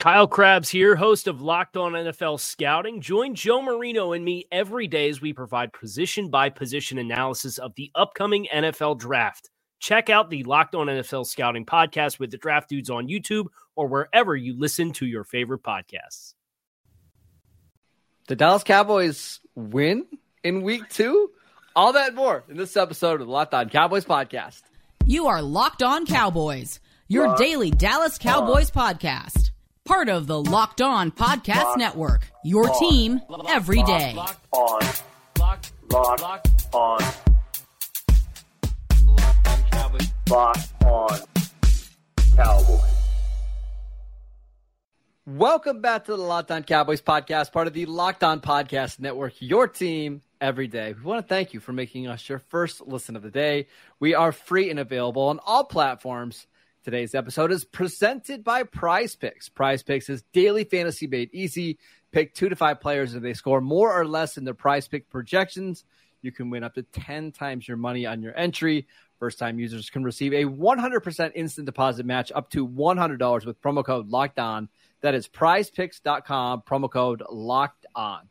Kyle Crabbs here, host of Locked On NFL Scouting. Join Joe Marino and me every day as we provide position by position analysis of the upcoming NFL draft. Check out the Locked On NFL Scouting podcast with the draft dudes on YouTube or wherever you listen to your favorite podcasts. The Dallas Cowboys win in week two? All that and more in this episode of the Locked On Cowboys podcast. You are Locked On Cowboys, your Locked daily Dallas Cowboys on. podcast. Part of the Locked On Podcast Locked Network, your on. team every day. Locked on. Locked, Locked on. Locked on Cowboys. Welcome back to the Locked On Cowboys podcast, part of the Locked On Podcast Network, your team every day. We want to thank you for making us your first listen of the day. We are free and available on all platforms. Today's episode is presented by Prize Picks. Prize Picks is daily fantasy made easy. Pick two to five players, and they score more or less in their prize pick projections. You can win up to 10 times your money on your entry. First time users can receive a 100% instant deposit match up to $100 with promo code locked on. That is prizepicks.com, promo code locked on.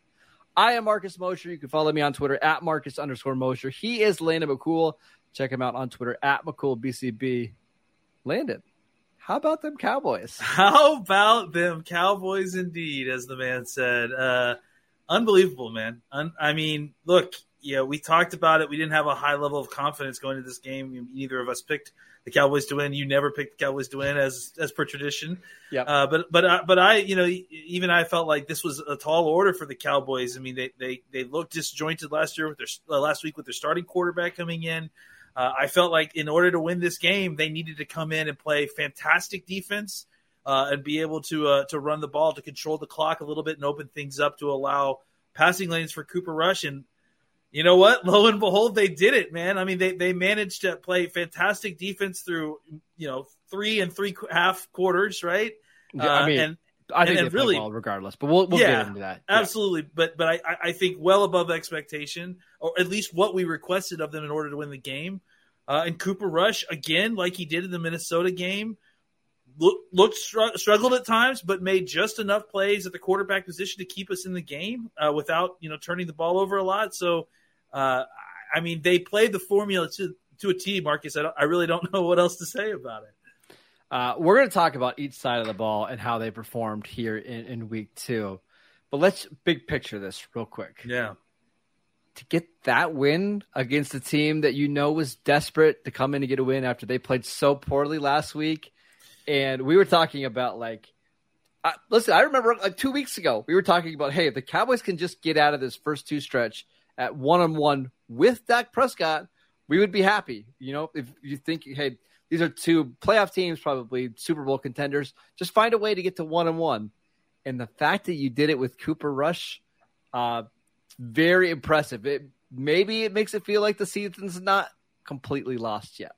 I am Marcus Mosher. You can follow me on Twitter at Marcus underscore Mosher. He is Landon McCool. Check him out on Twitter at McCoolBCB. Landon, how about them Cowboys? How about them Cowboys indeed, as the man said. Uh, unbelievable, man. Un- I mean, look, yeah, we talked about it. We didn't have a high level of confidence going into this game. Neither of us picked the Cowboys to win. You never picked the Cowboys to win, as as per tradition. Yeah. Uh, but but uh, but I, you know, even I felt like this was a tall order for the Cowboys. I mean, they they they looked disjointed last year with their uh, last week with their starting quarterback coming in. Uh, I felt like in order to win this game, they needed to come in and play fantastic defense uh, and be able to uh, to run the ball, to control the clock a little bit, and open things up to allow passing lanes for Cooper Rush. And you know what? Lo and behold, they did it, man. I mean, they they managed to play fantastic defense through you know three and three half quarters, right? Yeah, I uh, mean, and, I think and, and really, well regardless, but we'll, we'll yeah, get into that. Yeah. Absolutely, but but I, I think well above expectation, or at least what we requested of them in order to win the game. Uh, and Cooper Rush again, like he did in the Minnesota game, look, looked str- struggled at times, but made just enough plays at the quarterback position to keep us in the game uh, without you know turning the ball over a lot. So, uh, I mean, they played the formula to to a T, Marcus. I, I really don't know what else to say about it. Uh, we're going to talk about each side of the ball and how they performed here in, in week two. But let's big picture this real quick. Yeah. To get that win against a team that you know was desperate to come in and get a win after they played so poorly last week. And we were talking about like, uh, listen, I remember like two weeks ago, we were talking about, hey, if the Cowboys can just get out of this first two stretch at one on one with Dak Prescott, we would be happy. You know, if you think, hey, these are two playoff teams, probably Super Bowl contenders. Just find a way to get to one and one. And the fact that you did it with Cooper Rush, uh, very impressive. It maybe it makes it feel like the season's not completely lost yet.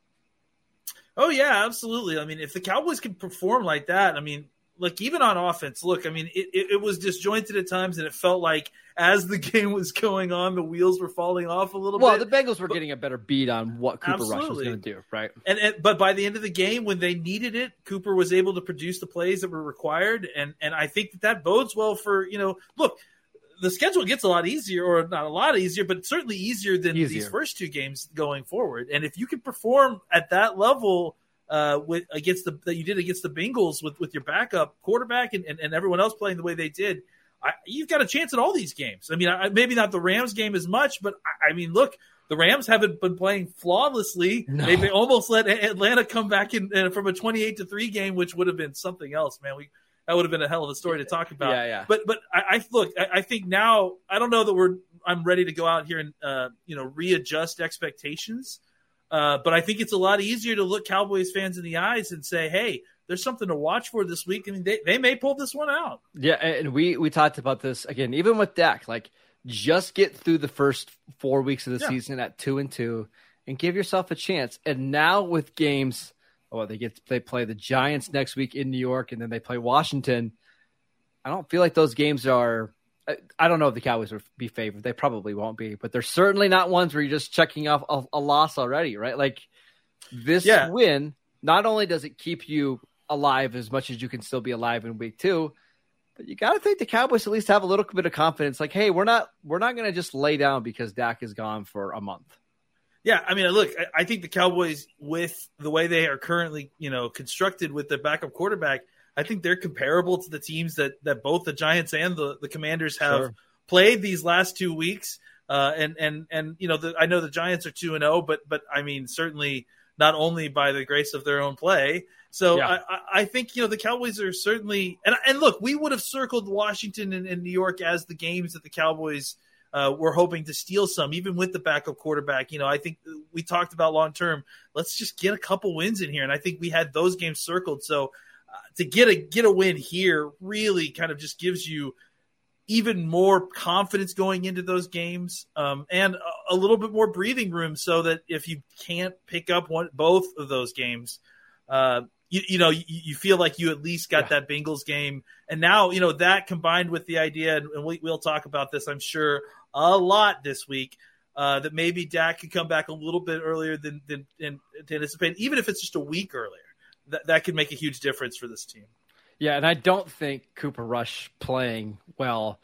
Oh yeah, absolutely. I mean, if the Cowboys can perform like that, I mean, like even on offense, look, I mean, it, it, it, was disjointed at times, and it felt like as the game was going on, the wheels were falling off a little well, bit. Well, the Bengals were but, getting a better beat on what Cooper absolutely. Rush was going to do, right? And, and, but by the end of the game, when they needed it, Cooper was able to produce the plays that were required, and and I think that that bodes well for you know, look. The schedule gets a lot easier, or not a lot easier, but certainly easier than easier. these first two games going forward. And if you can perform at that level, uh, with against the that you did against the Bengals with with your backup quarterback and, and, and everyone else playing the way they did. I, you've got a chance in all these games. I mean, I, maybe not the Rams game as much, but I, I, mean, look, the Rams haven't been playing flawlessly. No. They, almost let Atlanta come back in, in, from a twenty-eight to three game, which would have been something else, man. We that would have been a hell of a story to talk about. Yeah, yeah. But but I, I look, I, I think now I don't know that we're I'm ready to go out here and uh, you know readjust expectations. Uh, but I think it's a lot easier to look Cowboys fans in the eyes and say, hey, there's something to watch for this week. I mean, they, they may pull this one out. Yeah, and we we talked about this again, even with Dak. Like, just get through the first four weeks of the yeah. season at two and two, and give yourself a chance. And now with games, oh, they get they play the Giants next week in New York, and then they play Washington. I don't feel like those games are. I don't know if the Cowboys will be favored. They probably won't be, but they're certainly not ones where you're just checking off a, a loss already, right? Like this yeah. win, not only does it keep you alive as much as you can still be alive in week two. But you got to think the Cowboys at least have a little bit of confidence. Like, hey, we're not we're not going to just lay down because Dak is gone for a month. Yeah, I mean, look, I think the Cowboys, with the way they are currently, you know, constructed with the backup quarterback, I think they're comparable to the teams that that both the Giants and the the Commanders have sure. played these last two weeks. Uh, and and and you know, the, I know the Giants are two and zero, oh, but but I mean, certainly not only by the grace of their own play. So yeah. I, I, think you know the Cowboys are certainly and and look, we would have circled Washington and, and New York as the games that the Cowboys uh, were hoping to steal some, even with the backup quarterback. You know, I think we talked about long term. Let's just get a couple wins in here, and I think we had those games circled. So uh, to get a get a win here really kind of just gives you even more confidence going into those games um, and a, a, little bit more breathing room so that if you can't pick up one both of those games uh, you, you know you, you, feel like you at least got yeah. that Bengals game and now you know that combined with the idea and we, will talk about this I'm sure a lot this week uh, that maybe Dak could come back a little bit earlier than, than, than anticipated even if it's just a week earlier that, that could make a huge difference for this team yeah, and I don't think Cooper Rush playing well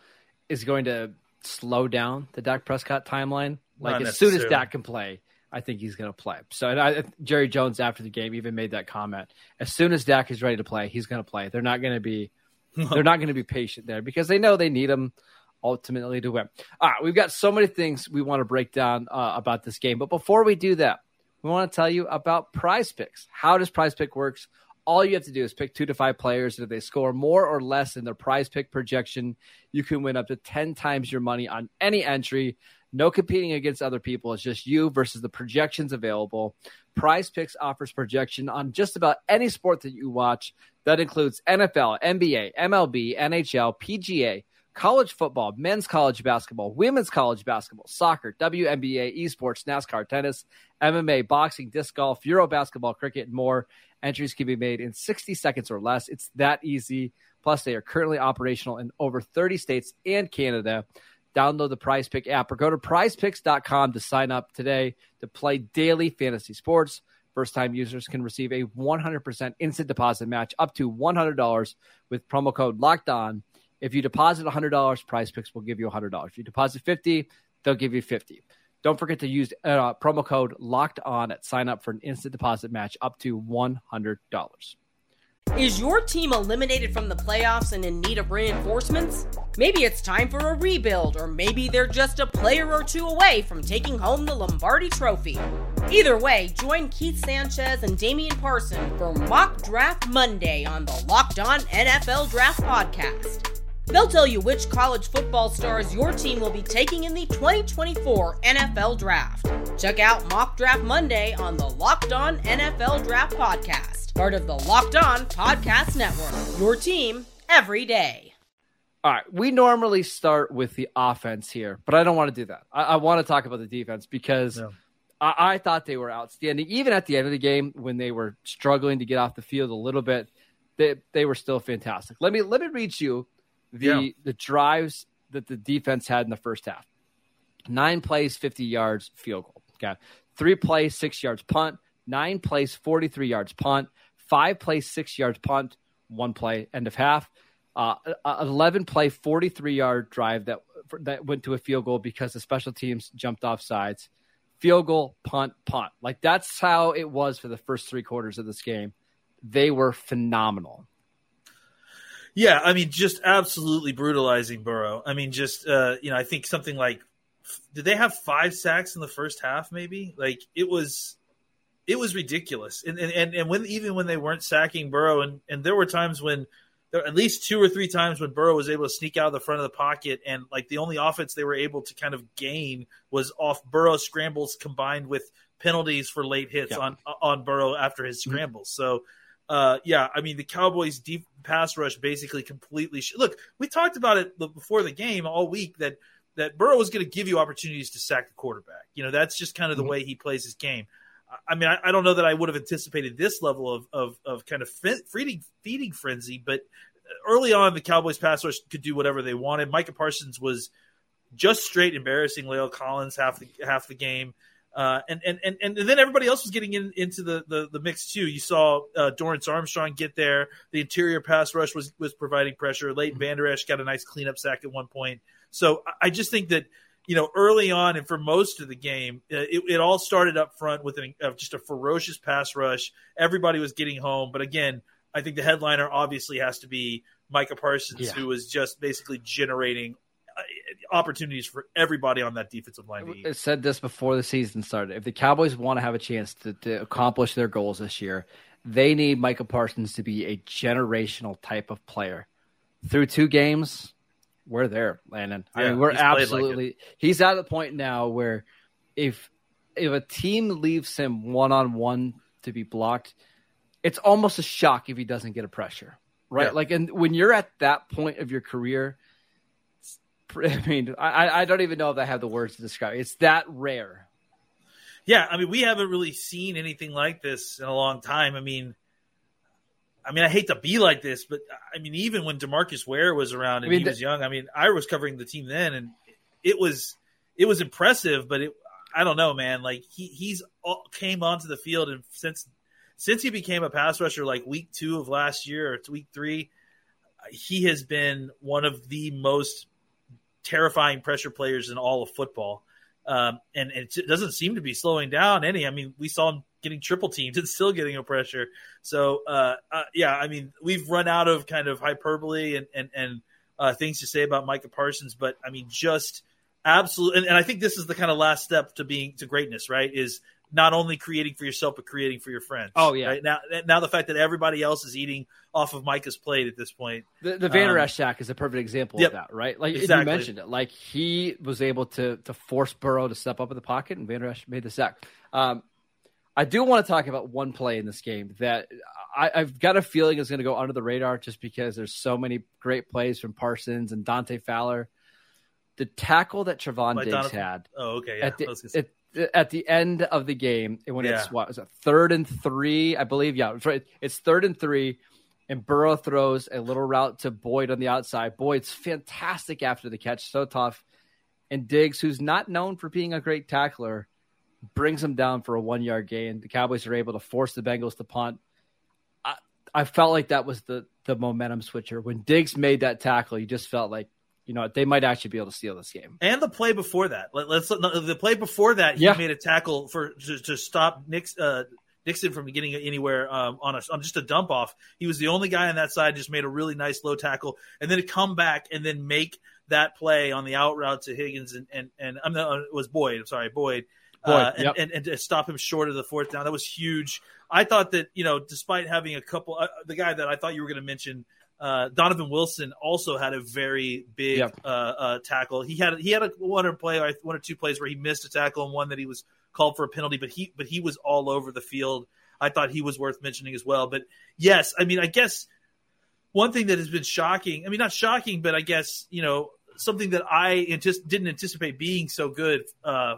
is going to slow down the Dak Prescott timeline. Like Not as soon as Dak can play, I think he's going to play. So and I, Jerry Jones after the game even made that comment. As soon as Dak is ready to play, he's going to play. They're not going to be they're not going to be patient there because they know they need him ultimately to win. All right, we've got so many things we want to break down uh, about this game, but before we do that, we want to tell you about Prize Picks. How does Prize Pick works? all you have to do is pick two to five players. And if they score more or less in their prize pick projection, you can win up to 10 times your money on any entry. No competing against other people. It's just you versus the projections available. Prize Picks offers projection on just about any sport that you watch. That includes NFL, NBA, MLB, NHL, PGA, college football, men's college basketball, women's college basketball, soccer, WNBA, esports, NASCAR, tennis, MMA, boxing, disc golf, Euro basketball, cricket, and more. Entries can be made in 60 seconds or less. It's that easy. Plus, they are currently operational in over 30 states and Canada. Download the Prize Pick app or go to prizepicks.com to sign up today to play daily fantasy sports. First time users can receive a 100% instant deposit match up to $100 with promo code locked on. If you deposit $100, Prize Picks will give you $100. If you deposit 50, they'll give you 50. Don't forget to use uh, promo code locked on at sign up for an instant deposit match up to $100. Is your team eliminated from the playoffs and in need of reinforcements? Maybe it's time for a rebuild, or maybe they're just a player or two away from taking home the Lombardi Trophy. Either way, join Keith Sanchez and Damian Parson for Mock Draft Monday on the Locked On NFL Draft Podcast. They'll tell you which college football stars your team will be taking in the 2024 NFL Draft. Check out Mock Draft Monday on the Locked On NFL Draft Podcast, part of the Locked On Podcast Network. Your team every day. All right, we normally start with the offense here, but I don't want to do that. I, I want to talk about the defense because yeah. I, I thought they were outstanding. Even at the end of the game, when they were struggling to get off the field a little bit, they, they were still fantastic. Let me let me read you the yeah. the drives that the defense had in the first half. Nine plays, 50 yards, field goal. Okay. Three plays, six yards punt. Nine plays, 43 yards punt. Five plays, six yards punt. One play, end of half. Uh, 11 play, 43 yard drive that that went to a field goal because the special teams jumped off sides. Field goal, punt, punt. Like that's how it was for the first three quarters of this game. They were phenomenal. Yeah, I mean, just absolutely brutalizing Burrow. I mean, just uh, you know, I think something like did they have five sacks in the first half? Maybe like it was, it was ridiculous. And and and when even when they weren't sacking Burrow, and and there were times when there at least two or three times when Burrow was able to sneak out of the front of the pocket, and like the only offense they were able to kind of gain was off Burrow scrambles combined with penalties for late hits Yeah. on on Burrow after his Mm-hmm. scrambles. So, uh, yeah, I mean the Cowboys' deep pass rush basically completely. Sh- Look, we talked about it before the game all week that that Burrow was going to give you opportunities to sack the quarterback. You know, that's just kind of the Mhm. way he plays his game. I- mean, I, I don't know that I would have anticipated this level of of, of kind of fe- feeding feeding frenzy, but early on, the Cowboys pass rush could do whatever they wanted. Micah Parsons was just straight embarrassing La'el Collins half the half the game. Uh, and, and, and, and then everybody else was getting in, into the, the, the mix too. You saw uh, Dorance Armstrong get there. The interior pass rush was, was providing pressure. Leighton Vander Esch got a nice cleanup sack at one point. So I- just think that, you know, early on and for most of the game, uh, it, it all started up front with an, uh, just a ferocious pass rush. Everybody was getting home. But again, I think the headliner obviously has to be Micah Parsons, Yeah. who was just basically generating Uh, opportunities for everybody on that defensive line. to eat. I said this before the season started. If the Cowboys want to have a chance to, to accomplish their goals this year, they need Michael Parsons to be a generational type of player. Through two games, we're there, Landon. I mean, we're he's played like absolutely. he's at the point now where if if a team leaves him one on one to be blocked, it's almost a shock if he doesn't get a pressure, right? Yeah. Like, and when you're at that point of your career, I mean, I, I don't even know if I have the words to describe it. It's that rare. Yeah, I mean, we haven't really seen anything like this in a long time. I mean, I mean, I hate to be like this, but I mean, even when Demarcus Ware was around and I mean, he the- was young, I mean, I was covering the team then, and it was it was impressive, but it I don't know, man. Like he he's all, came onto the field, and since since he became a pass rusher, like week two of last year or week three, he has been one of the most terrifying pressure players in all of football. Um, and, it doesn't seem to be slowing down any. I mean, we saw him getting triple teamed and still getting a pressure. So, uh, uh, yeah, I mean, we've run out of kind of hyperbole and, and, and uh, things to say about Micah Parsons, but I mean, just absolutely. And, and I think this is the kind of last step to being to greatness, right? Is not only creating for yourself, but creating for your friends. Oh, yeah. Right now, now the fact that everybody else is eating off of Micah's plate at this point. The, the Van Der Um, sack is a perfect example yep. of that, right? Like Exactly. you mentioned it, like he was able to to force Burrow to step up in the pocket, and Van Der Esch made the sack. Um, I do want to talk about one play in this game that I, I've got a feeling is going to go under the radar, just because there's so many great plays from Parsons and Dante Fowler. The tackle that Trevon Diggs Donovan- had Oh, okay. Yeah. at the at, at the end of the game when Yeah. it's what was it third and three? I believe yeah it's right it's third and three and Burrow throws a little route to Boyd on the outside. Boyd's fantastic after the catch so tough. And Diggs who's not known for being a great tackler brings him down for a one yard gain. The Cowboys are able to force the Bengals to punt. I, I felt like that was the the momentum switcher. When Diggs made that tackle you just felt like you know they might actually be able to steal this game And the play before that. Let, let's the play before that. He Yeah. made a tackle for to, to stop uh, Mixon from getting anywhere um, on a on just a dump off. He was the only guy on that side. Just made a really nice low tackle, and then to come back and then make that play on the out route to Higgins and and and I'm not, it was Boyd. I'm sorry, Boyd. uh, Boyd, and, yep. and, and to stop him short of the fourth down, that was huge. I thought that you know, despite having a couple, uh, the guy that I thought you were going to mention, uh, Donovan Wilson, also had a very big Yep. uh, uh, tackle. He had he had a one or play, or one or two plays where he missed a tackle, and one that he was called for a penalty. But he but he was all over the field. I thought he was worth mentioning as well. But yes, I mean, I guess one thing that has been shocking. I mean, not shocking, but I guess you know something that I antis- didn't anticipate being so good. Uh,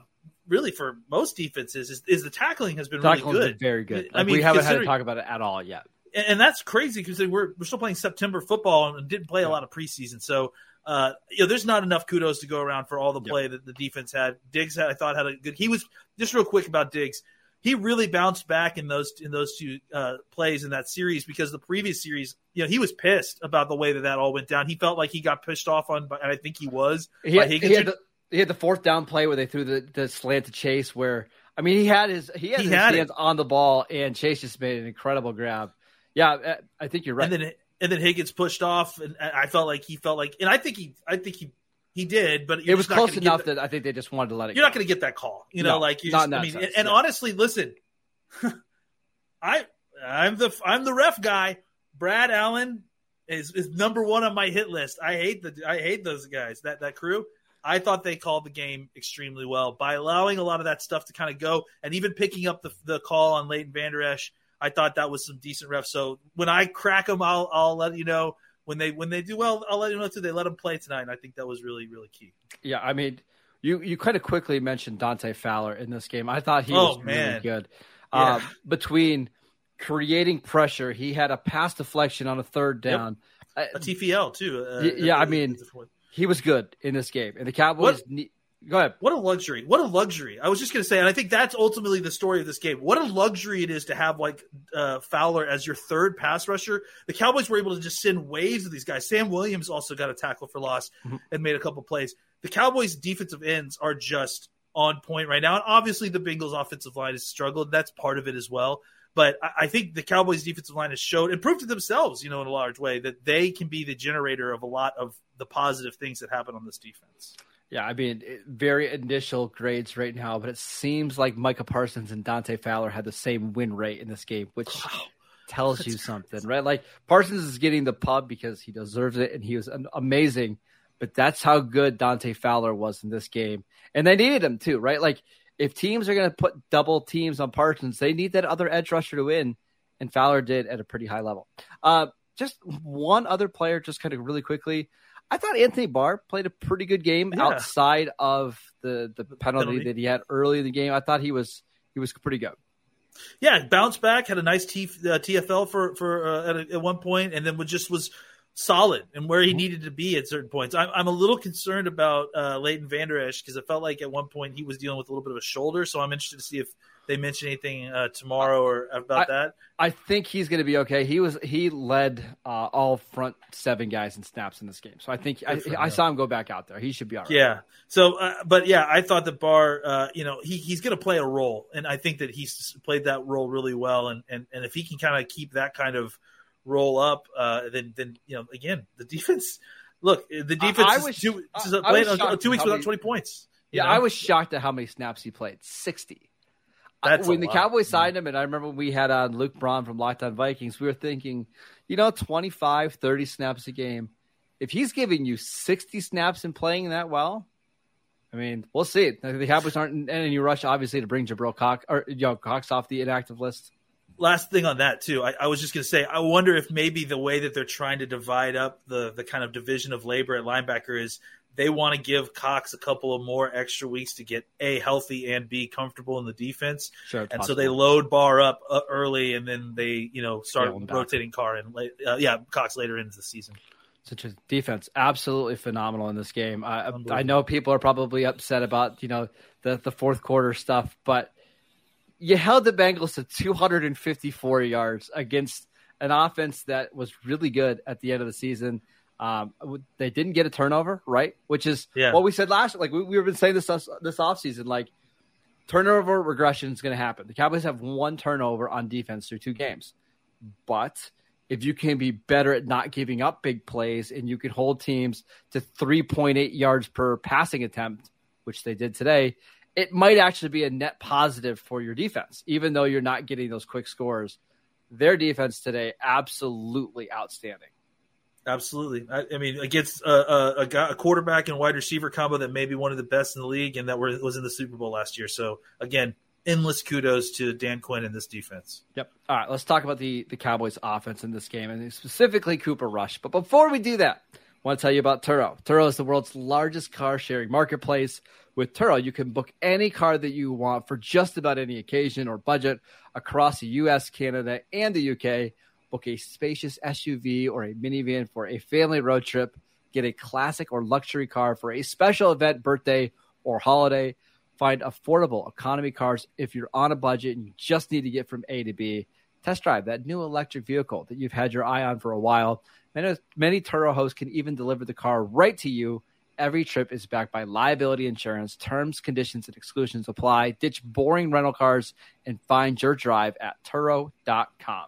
really, for most defenses, is, is the tackling has been Tackling's really been good. very good. I mean, we haven't had to talk about it at all yet. And, that's crazy because we're we're still playing September football and didn't play a lot of preseason. So uh, you know, there's not enough kudos to go around for all the play that the defense had. Diggs, had, I thought, had a good. He was just real quick about Diggs. He really bounced back in those in those two uh, plays in that series because the previous series, you know, he was pissed about the way that that all went down. He felt like he got pushed off on, by, and I think he was. He had, he, had the, he had the fourth down play where they threw the, the slant to Chase. Where I mean, he had his he had He his had it. hands on the ball, and Chase just made an incredible grab. Yeah, I think you're right. And then and then Higgins pushed off, and I felt like he felt like, and I think he, I think he, he did, but it was close enough the- that I think they just wanted to let it. you're go. not going to get that call. You know, No, like you not just, I mean, sense, and, and yeah. honestly, listen, I, I'm the I'm the ref guy. Brad Allen is, is number one on my hit list. I hate the I hate those guys. That that crew. I thought they called the game extremely well by allowing a lot of that stuff to kind of go, and even picking up the the call on Leighton Vander Esch. I thought that was some decent refs. So when I crack them, I'll I'll let you know when they when they do well. I'll let you know too. They let them play tonight, and I think that was really really key. Yeah, I mean, you you kind of quickly mentioned Dante Fowler in this game. I thought he Oh, was man. really good. Yeah. Um, between creating pressure, he had a pass deflection on a third down. Uh, A TFL too. Uh, yeah, I mean- he was good in this game, and the Cowboys. What- Go ahead. What a luxury! What a luxury! I was just going to say, and I think that's ultimately the story of this game. What a luxury it is to have like uh, Fowler as your third pass rusher. The Cowboys were able to just send waves of these guys. Sam Williams also got a tackle for loss and made a couple plays. The Cowboys' defensive ends are just on point right now, and obviously the Bengals' offensive line has struggled. That's part of it as well. But I, I think the Cowboys' defensive line has showed and proved to themselves, you know, in a large way, that they can be the generator of a lot of the positive things that happen on this defense. Yeah, I mean, very initial grades right now, but it seems like Micah Parsons and Dante Fowler had the same win rate in this game, which tells you something, right? Like Parsons is getting the pub because he deserves it and he was amazing, but that's how good Dante Fowler was in this game. And they needed him too, right? Like if teams are going to put double teams on Parsons, they need that other edge rusher to win, and Fowler did at a pretty high level. Uh, just one other player, just kind of really quickly. I thought Anthony Barr played a pretty good game Yeah. outside of the the penalty, penalty. that he had early in the game. I thought he was he was pretty good. Yeah, bounced back, had a nice T, uh, TFL for for uh, at, a, at one point, and then was just was solid and where he needed to be at certain points. I'm, I'm a little concerned about uh, Leighton Vander Esch because it felt like at one point he was dealing with a little bit of a shoulder. So I'm interested to see if they mention anything uh, tomorrow or about that. I think he's going to be okay. He was he led uh, all front seven guys in snaps in this game, so I think I, I saw him go back out there. He should be all right. Yeah. So, uh, but yeah, I thought that Barr, uh, you know, he, he's going to play a role, and I think that he's played that role really well. And and, and if he can kind of keep that kind of role up, uh, then then you know, again, the defense. Look, the defense I is was- two, I- I playing two weeks without many- twenty points. Yeah, know? I was shocked at how many snaps he played. Sixty. I- That's when the lot. Cowboys signed him, and I remember we had on Luke Braun from Locked On Vikings, we were thinking, you know, 25, 30 snaps a game. If he's giving you 60 snaps and playing that well, I mean, we'll see. The Cowboys aren't in any rush, obviously, to bring Jabril Cox or you know, Cox off the inactive list. last thing on that too I, I was just going to say i wonder if maybe the way that they're trying to divide up the the kind of division of labor at linebacker is they want to give cox a couple of more extra weeks to get a healthy and b comfortable in the defense Sure, and so they load Barr up uh, early and then they you know start Scale 'em back. rotating car and uh, yeah cox later into the season Such a defense, absolutely phenomenal in this game. I, I know people are probably upset about you know the the fourth quarter stuff, but you held the Bengals to 254 yards against an offense that was really good at the end of the season. Um, they didn't get a turnover, right? Which is Yeah. what we said last. Like we, we've been saying this this offseason, like turnover regression is going to happen. The Cowboys have one turnover on defense through two games, but if you can be better at not giving up big plays and you can hold teams to 3.8 yards per passing attempt, which they did today, it might actually be a net positive for your defense, even though you're not getting those quick scores. Their defense today, absolutely outstanding. Absolutely. I, I mean, against a, a, a, quarterback and wide receiver combo that may be one of the best in the league and that were, was in the Super Bowl last year. So, again, endless kudos to Dan Quinn and this defense. Yep. All right, let's talk about the the Cowboys offense in this game and specifically Cooper Rush. But before we do that, I want to tell you about Turo. Turo is the world's largest car sharing marketplace. With Turo, you can book any car that you want for just about any occasion or budget across the US, Canada, and the UK. Book a spacious SUV or a minivan for a family road trip. Get a classic or luxury car for a special event, birthday, or holiday. Find affordable economy cars if you're on a budget and you just need to get from A to B. Test drive that new electric vehicle that you've had your eye on for a while. Many, many Turo hosts can even deliver the car right to you. Every trip is backed by liability insurance. Terms, conditions, and exclusions apply. Ditch boring rental cars and find your drive at Turo.com.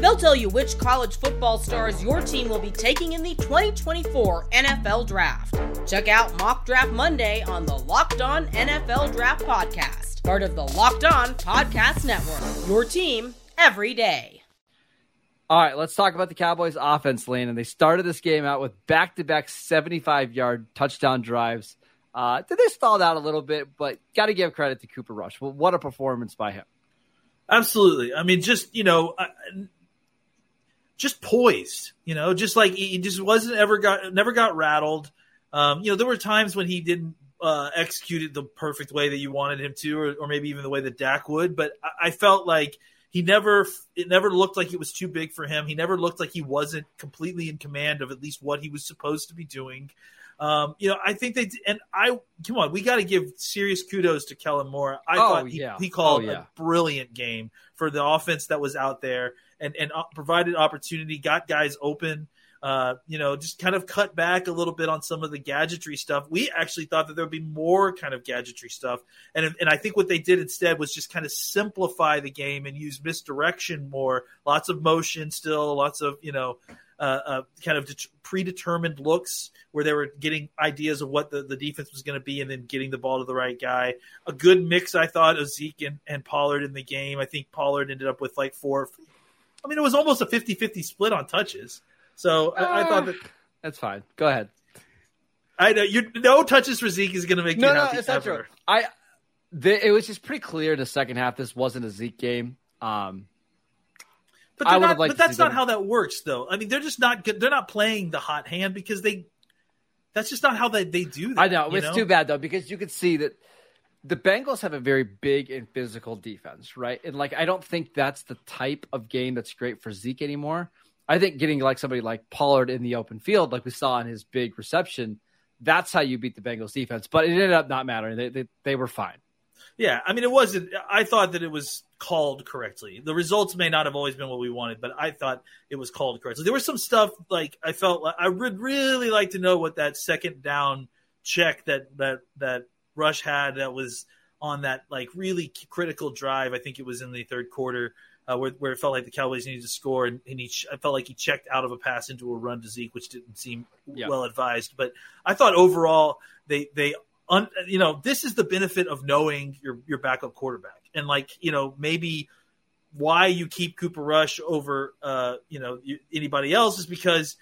They'll tell you which college football stars your team will be taking in the 2024 NFL Draft. Check out Mock Draft Monday on the Locked On NFL Draft Podcast, part of the Locked On Podcast Network. Your team every day. All right, let's talk about the Cowboys offense, Lane. And they started this game out with back to back 75 yard touchdown drives. Uh, they stalled out a little bit, but got to give credit to Cooper Rush. Well, what a performance by him. Absolutely. I mean, just, you know, just poised, you know, just like he just wasn't ever got, never got rattled. Um, you know, there were times when he didn't uh, execute it the perfect way that you wanted him to, or, or maybe even the way that Dak would, but I, I felt like he never, it never looked like it was too big for him. He never looked like he wasn't completely in command of at least what he was supposed to be doing. Um, you know, I think they and I come on, we got to give serious kudos to Kellen Moore. I oh, thought he, yeah. he called oh, yeah. a brilliant game for the offense that was out there and and uh, provided opportunity, got guys open. Uh, you know, just kind of cut back a little bit on some of the gadgetry stuff. We actually thought that there would be more kind of gadgetry stuff, and and I think what they did instead was just kind of simplify the game and use misdirection more. Lots of motion still, lots of you know. Uh, uh, kind of det- predetermined looks where they were getting ideas of what the, the defense was going to be and then getting the ball to the right guy. A good mix, I thought, of Zeke and, and Pollard in the game. I think Pollard ended up with like four, I mean, it was almost a 50 50 split on touches. So uh, I, I, thought that. That's fine. Go ahead. I know you no touches for Zeke is going to make no, you happy. No, it's not true. I the, it was just pretty clear in the second half this wasn't a Zeke game. Um, but, I not, but that's not them. how that works, though. I mean, they're just not good. They're not playing the hot hand because they. That's just not how they, they do that. I know it's know? too bad though because you could see that the Bengals have a very big and physical defense, right? And like I don't think that's the type of game that's great for Zeke anymore. I think getting like somebody like Pollard in the open field, like we saw in his big reception, that's how you beat the Bengals defense. But it ended up not mattering. They they, they were fine. Yeah, I mean it wasn't. I thought that it was called correctly. The results may not have always been what we wanted, but I thought it was called correctly. There was some stuff like I felt like I would really like to know what that second down check that that that Rush had that was on that like really critical drive. I think it was in the third quarter uh, where, where it felt like the Cowboys needed to score, and, and he I felt like he checked out of a pass into a run to Zeke, which didn't seem yeah. well advised. But I thought overall they they un, you know this is the benefit of knowing your your backup quarterback, and like you know maybe why you keep Cooper Rush over uh, you know anybody else is because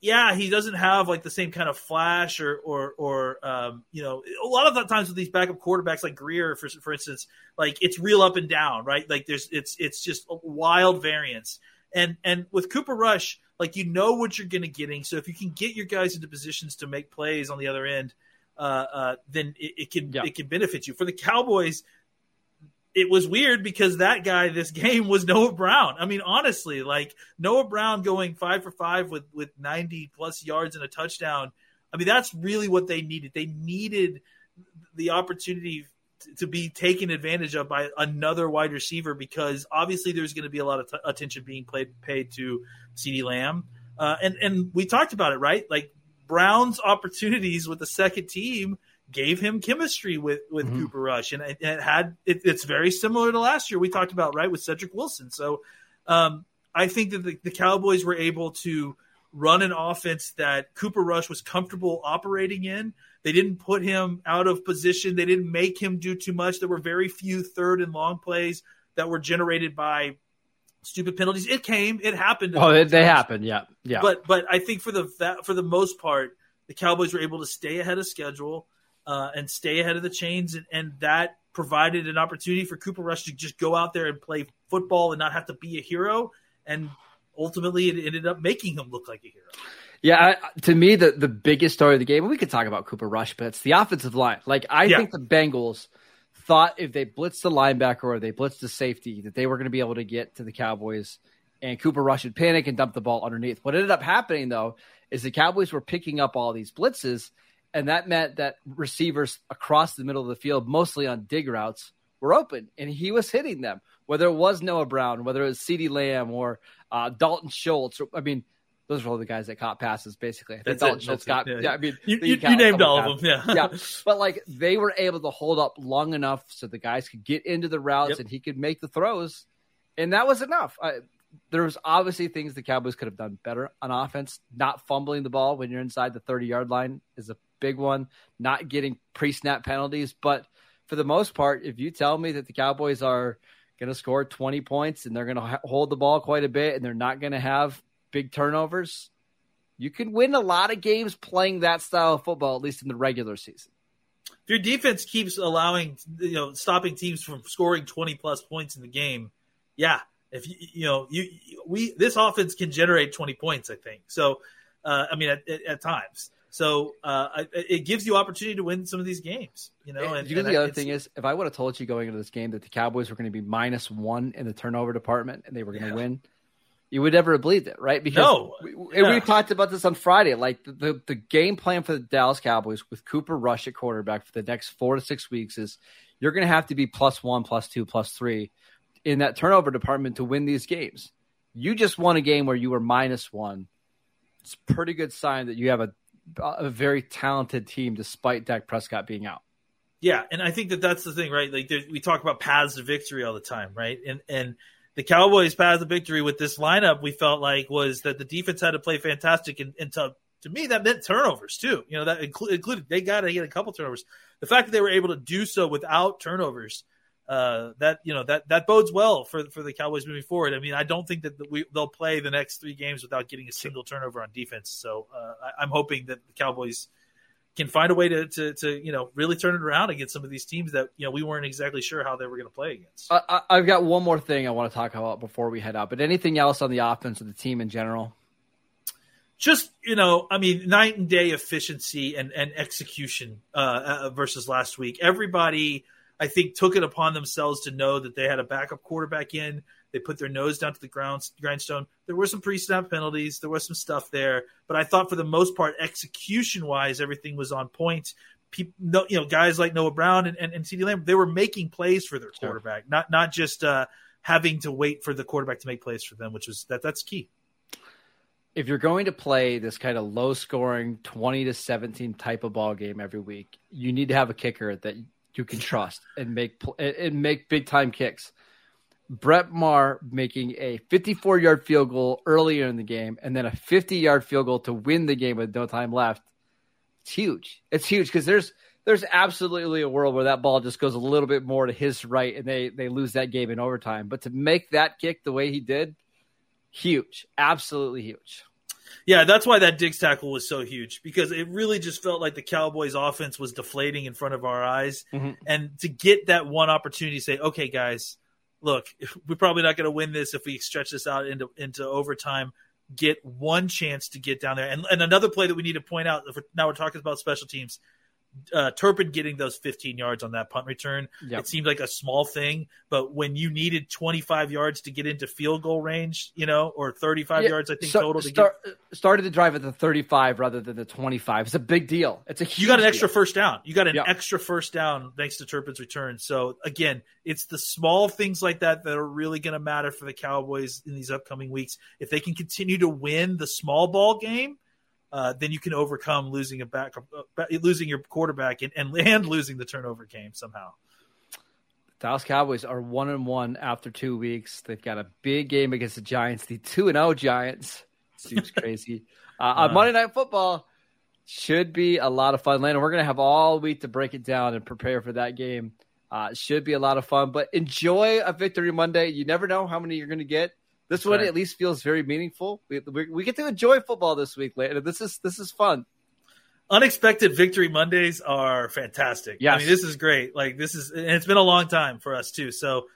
yeah, he doesn't have like the same kind of flash or or or um, you know a lot of the times with these backup quarterbacks like Grier for for instance, like it's real up and down, right? Like there's it's it's just a wild variance. And and with Cooper Rush, like you know what you're going to getting. So if you can get your guys into positions to make plays on the other end, uh, uh, then it, it can yeah. it can benefit you. For the Cowboys, it was weird because that guy this game was Noah Brown. I mean, honestly, like Noah Brown going five for five with with ninety plus yards and a touchdown. I mean, that's really what they needed. They needed the opportunity to be taken advantage of by another wide receiver because obviously there's going to be a lot of t- attention being played, paid to CeeDee Lamb. Uh, and and we talked about it, right? Like Brown's opportunities with the second team gave him chemistry with with mm-hmm. Cooper Rush, and it, it had it, it's very similar to last year we talked about right with Cedric Wilson. So um, I think that the, the, Cowboys were able to run an offense that Cooper Rush was comfortable operating in. They didn't put him out of position. They didn't make him do too much. There were very few third and long plays that were generated by stupid penalties. It came, it happened. Oh, it, they happened, yeah, yeah. But but I think for the for the most part, the Cowboys were able to stay ahead of schedule uh, and stay ahead of the chains, and, and that provided an opportunity for Cooper Rush to just go out there and play football and not have to be a hero. And ultimately, it ended up making him look like a hero. Yeah, to me, the, the biggest story of the game, we could talk about Cooper Rush, but it's the offensive line. Like, I yeah. think the Bengals thought if they blitzed the linebacker or they blitzed the safety, that they were going to be able to get to the Cowboys and Cooper Rush would panic and dump the ball underneath. What ended up happening, though, is the Cowboys were picking up all these blitzes and that meant that receivers across the middle of the field, mostly on dig routes, were open, and he was hitting them. Whether it was Noah Brown, whether it was CeeDee Lamb or uh, Dalton Schultz. Or, I mean, those are all the guys that caught passes, basically. I think That's Dalton it, Schultz got. yeah. Yeah, I mean, You, you you, count you a named all of them. Yeah. yeah, but like they were able to hold up long enough so the guys could get into the routes Yep. and he could make the throws, and that was enough. I, there was obviously things the Cowboys could have done better on offense. Not fumbling the ball when you're inside the 30 yard line is a big one. Not getting pre snap penalties, but for the most part, if you tell me that the Cowboys are going to score 20 points and they're going to hold the ball quite a bit and they're not going to have big turnovers, you can win a lot of games playing that style of football, at least in the regular season. if your defense keeps allowing you know stopping teams from scoring 20 plus points in the game yeah if you you know you we this offense can generate 20 points i think so uh, i mean at, at, at times so uh, it gives you opportunity to win some of these games you know and, you know and the other thing is, if I would have told you going into this game that the Cowboys were going to be minus one in the turnover department and they were going to Yeah. win, you would never have believed it, right? Because No. we, and Yeah. we talked about this on Friday. Like the, the the game plan for the Dallas Cowboys with Cooper Rush at quarterback for the next four to six weeks is you're going to have to be plus one, plus two, plus three in that turnover department to win these games. You just won a game where you were minus one. It's a pretty good sign that you have a a very talented team despite Dak Prescott being out. Yeah, and I think that that's the thing, right? Like there, we talk about paths to victory all the time, right? And and the Cowboys' path to victory with this lineup, we felt like was that the defense had to play fantastic, and, and to to me that meant turnovers too. You know that inclu- included they got to get a couple turnovers. The fact that they were able to do so without turnovers, uh, that you know that that bodes well for for the Cowboys moving forward. I mean, I don't think that we they'll play the next three games without getting a single turnover on defense. So uh, I, I'm hoping that the Cowboys can find a way to, to to you know really turn it around against some of these teams that you know we weren't exactly sure how they were going to play against. I, I've got one more thing I want to talk about before we head out. But anything else on the offense of the team in general? Just you know, I mean, night and day efficiency and and execution uh, uh, versus last week. Everybody, I think, took it upon themselves to know that they had a backup quarterback in. They put their nose down to the ground grindstone. There were some pre-snap penalties. There was some stuff there, but I thought for the most part, execution-wise, everything was on point. People, no, you know, guys like Noah Brown and, and, and CeeDee Lamb, they were making plays for their Sure. quarterback, not not just uh, having to wait for the quarterback to make plays for them, which was that that's key. If you're going to play this kind of low scoring 20 to 17 type of ball game every week, you need to have a kicker that you can trust and make and- make big time kicks. Brett Maher making a 54 yard field goal earlier in the game and then a 50 yard field goal to win the game with no time left. It's huge. It's huge because there's there's absolutely a world where that ball just goes a little bit more to his right and they they lose that game in overtime. But to make that kick the way he did, huge, absolutely huge. Yeah, that's why that Diggs tackle was so huge because it really just felt like the Cowboys' offense was deflating in front of our eyes. Mhm. And to get that one opportunity to say, okay, guys, look, we're probably not going to win this if we stretch this out into, into overtime. Get one chance to get down there. And, and another play that we need to point out if we're, now we're talking about special teams. Uh, Turpin getting those 15 yards on that punt return. Yep. It seemed like a small thing, but when you needed 25 yards to get into field goal range, you know, or 35 Yeah, yards, I think so- total to get started the drive at the 35 rather than the 25. It's a big deal. It's a huge you got an deal. extra first down. You got an Yeah. extra first down thanks to Turpin's return. So again, it's the small things like that that are really going to matter for the Cowboys in these upcoming weeks. If they can continue to win the small ball game, uh, then you can overcome losing a back, uh, losing your quarterback, and, and and losing the turnover game somehow. The Dallas Cowboys are one and one after two weeks. They've got a big game against the Giants, the two and zero Giants. Seems crazy. Uh, on Monday Night Football should be a lot of fun. Landon, we're gonna have all week to break it down and prepare for that game. Uh, it should be a lot of fun. But enjoy a victory Monday. You never know how many you're gonna get. This one right. at least feels very meaningful. We, we, we get to enjoy football this week, Landon. This is this is fun. Unexpected victory Mondays are fantastic. Yeah, I mean, this is great. Like this is, and it's been a long time for us too. So,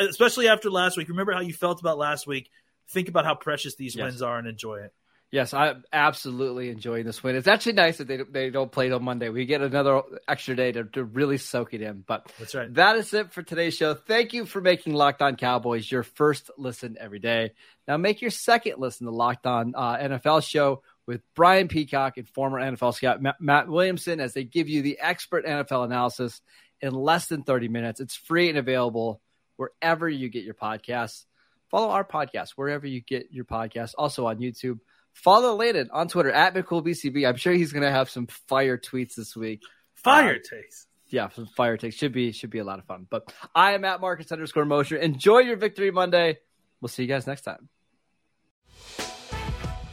especially after last week, remember how you felt about last week. Think about how precious these Yes. wins are and enjoy it. Yes, I'm absolutely enjoying this win. It's actually nice that they they don't play it on Monday. We get another extra day to, to really soak it in. But That's right. that is it for today's show. Thank you for making Locked On Cowboys your first listen every day. Now make your second listen to Locked On uh, NFL show with Brian Peacock and former NFL scout Matt, Matt Williamson as they give you the expert NFL analysis in less than 30 minutes. It's free and available wherever you get your podcasts. Follow our podcast wherever you get your podcast, also on YouTube. Follow Landon on Twitter at McCoolBCB. I'm sure he's going to have some fire tweets this week. Fire Uh, takes. yeah, some fire takes should be should be a lot of fun. But I am at Marcus underscore Mosher. Enjoy your victory Monday. We'll see you guys next time.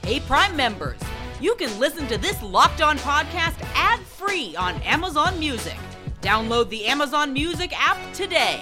Hey, Prime members, you can listen to this Locked On podcast ad free on Amazon Music. Download the Amazon Music app today.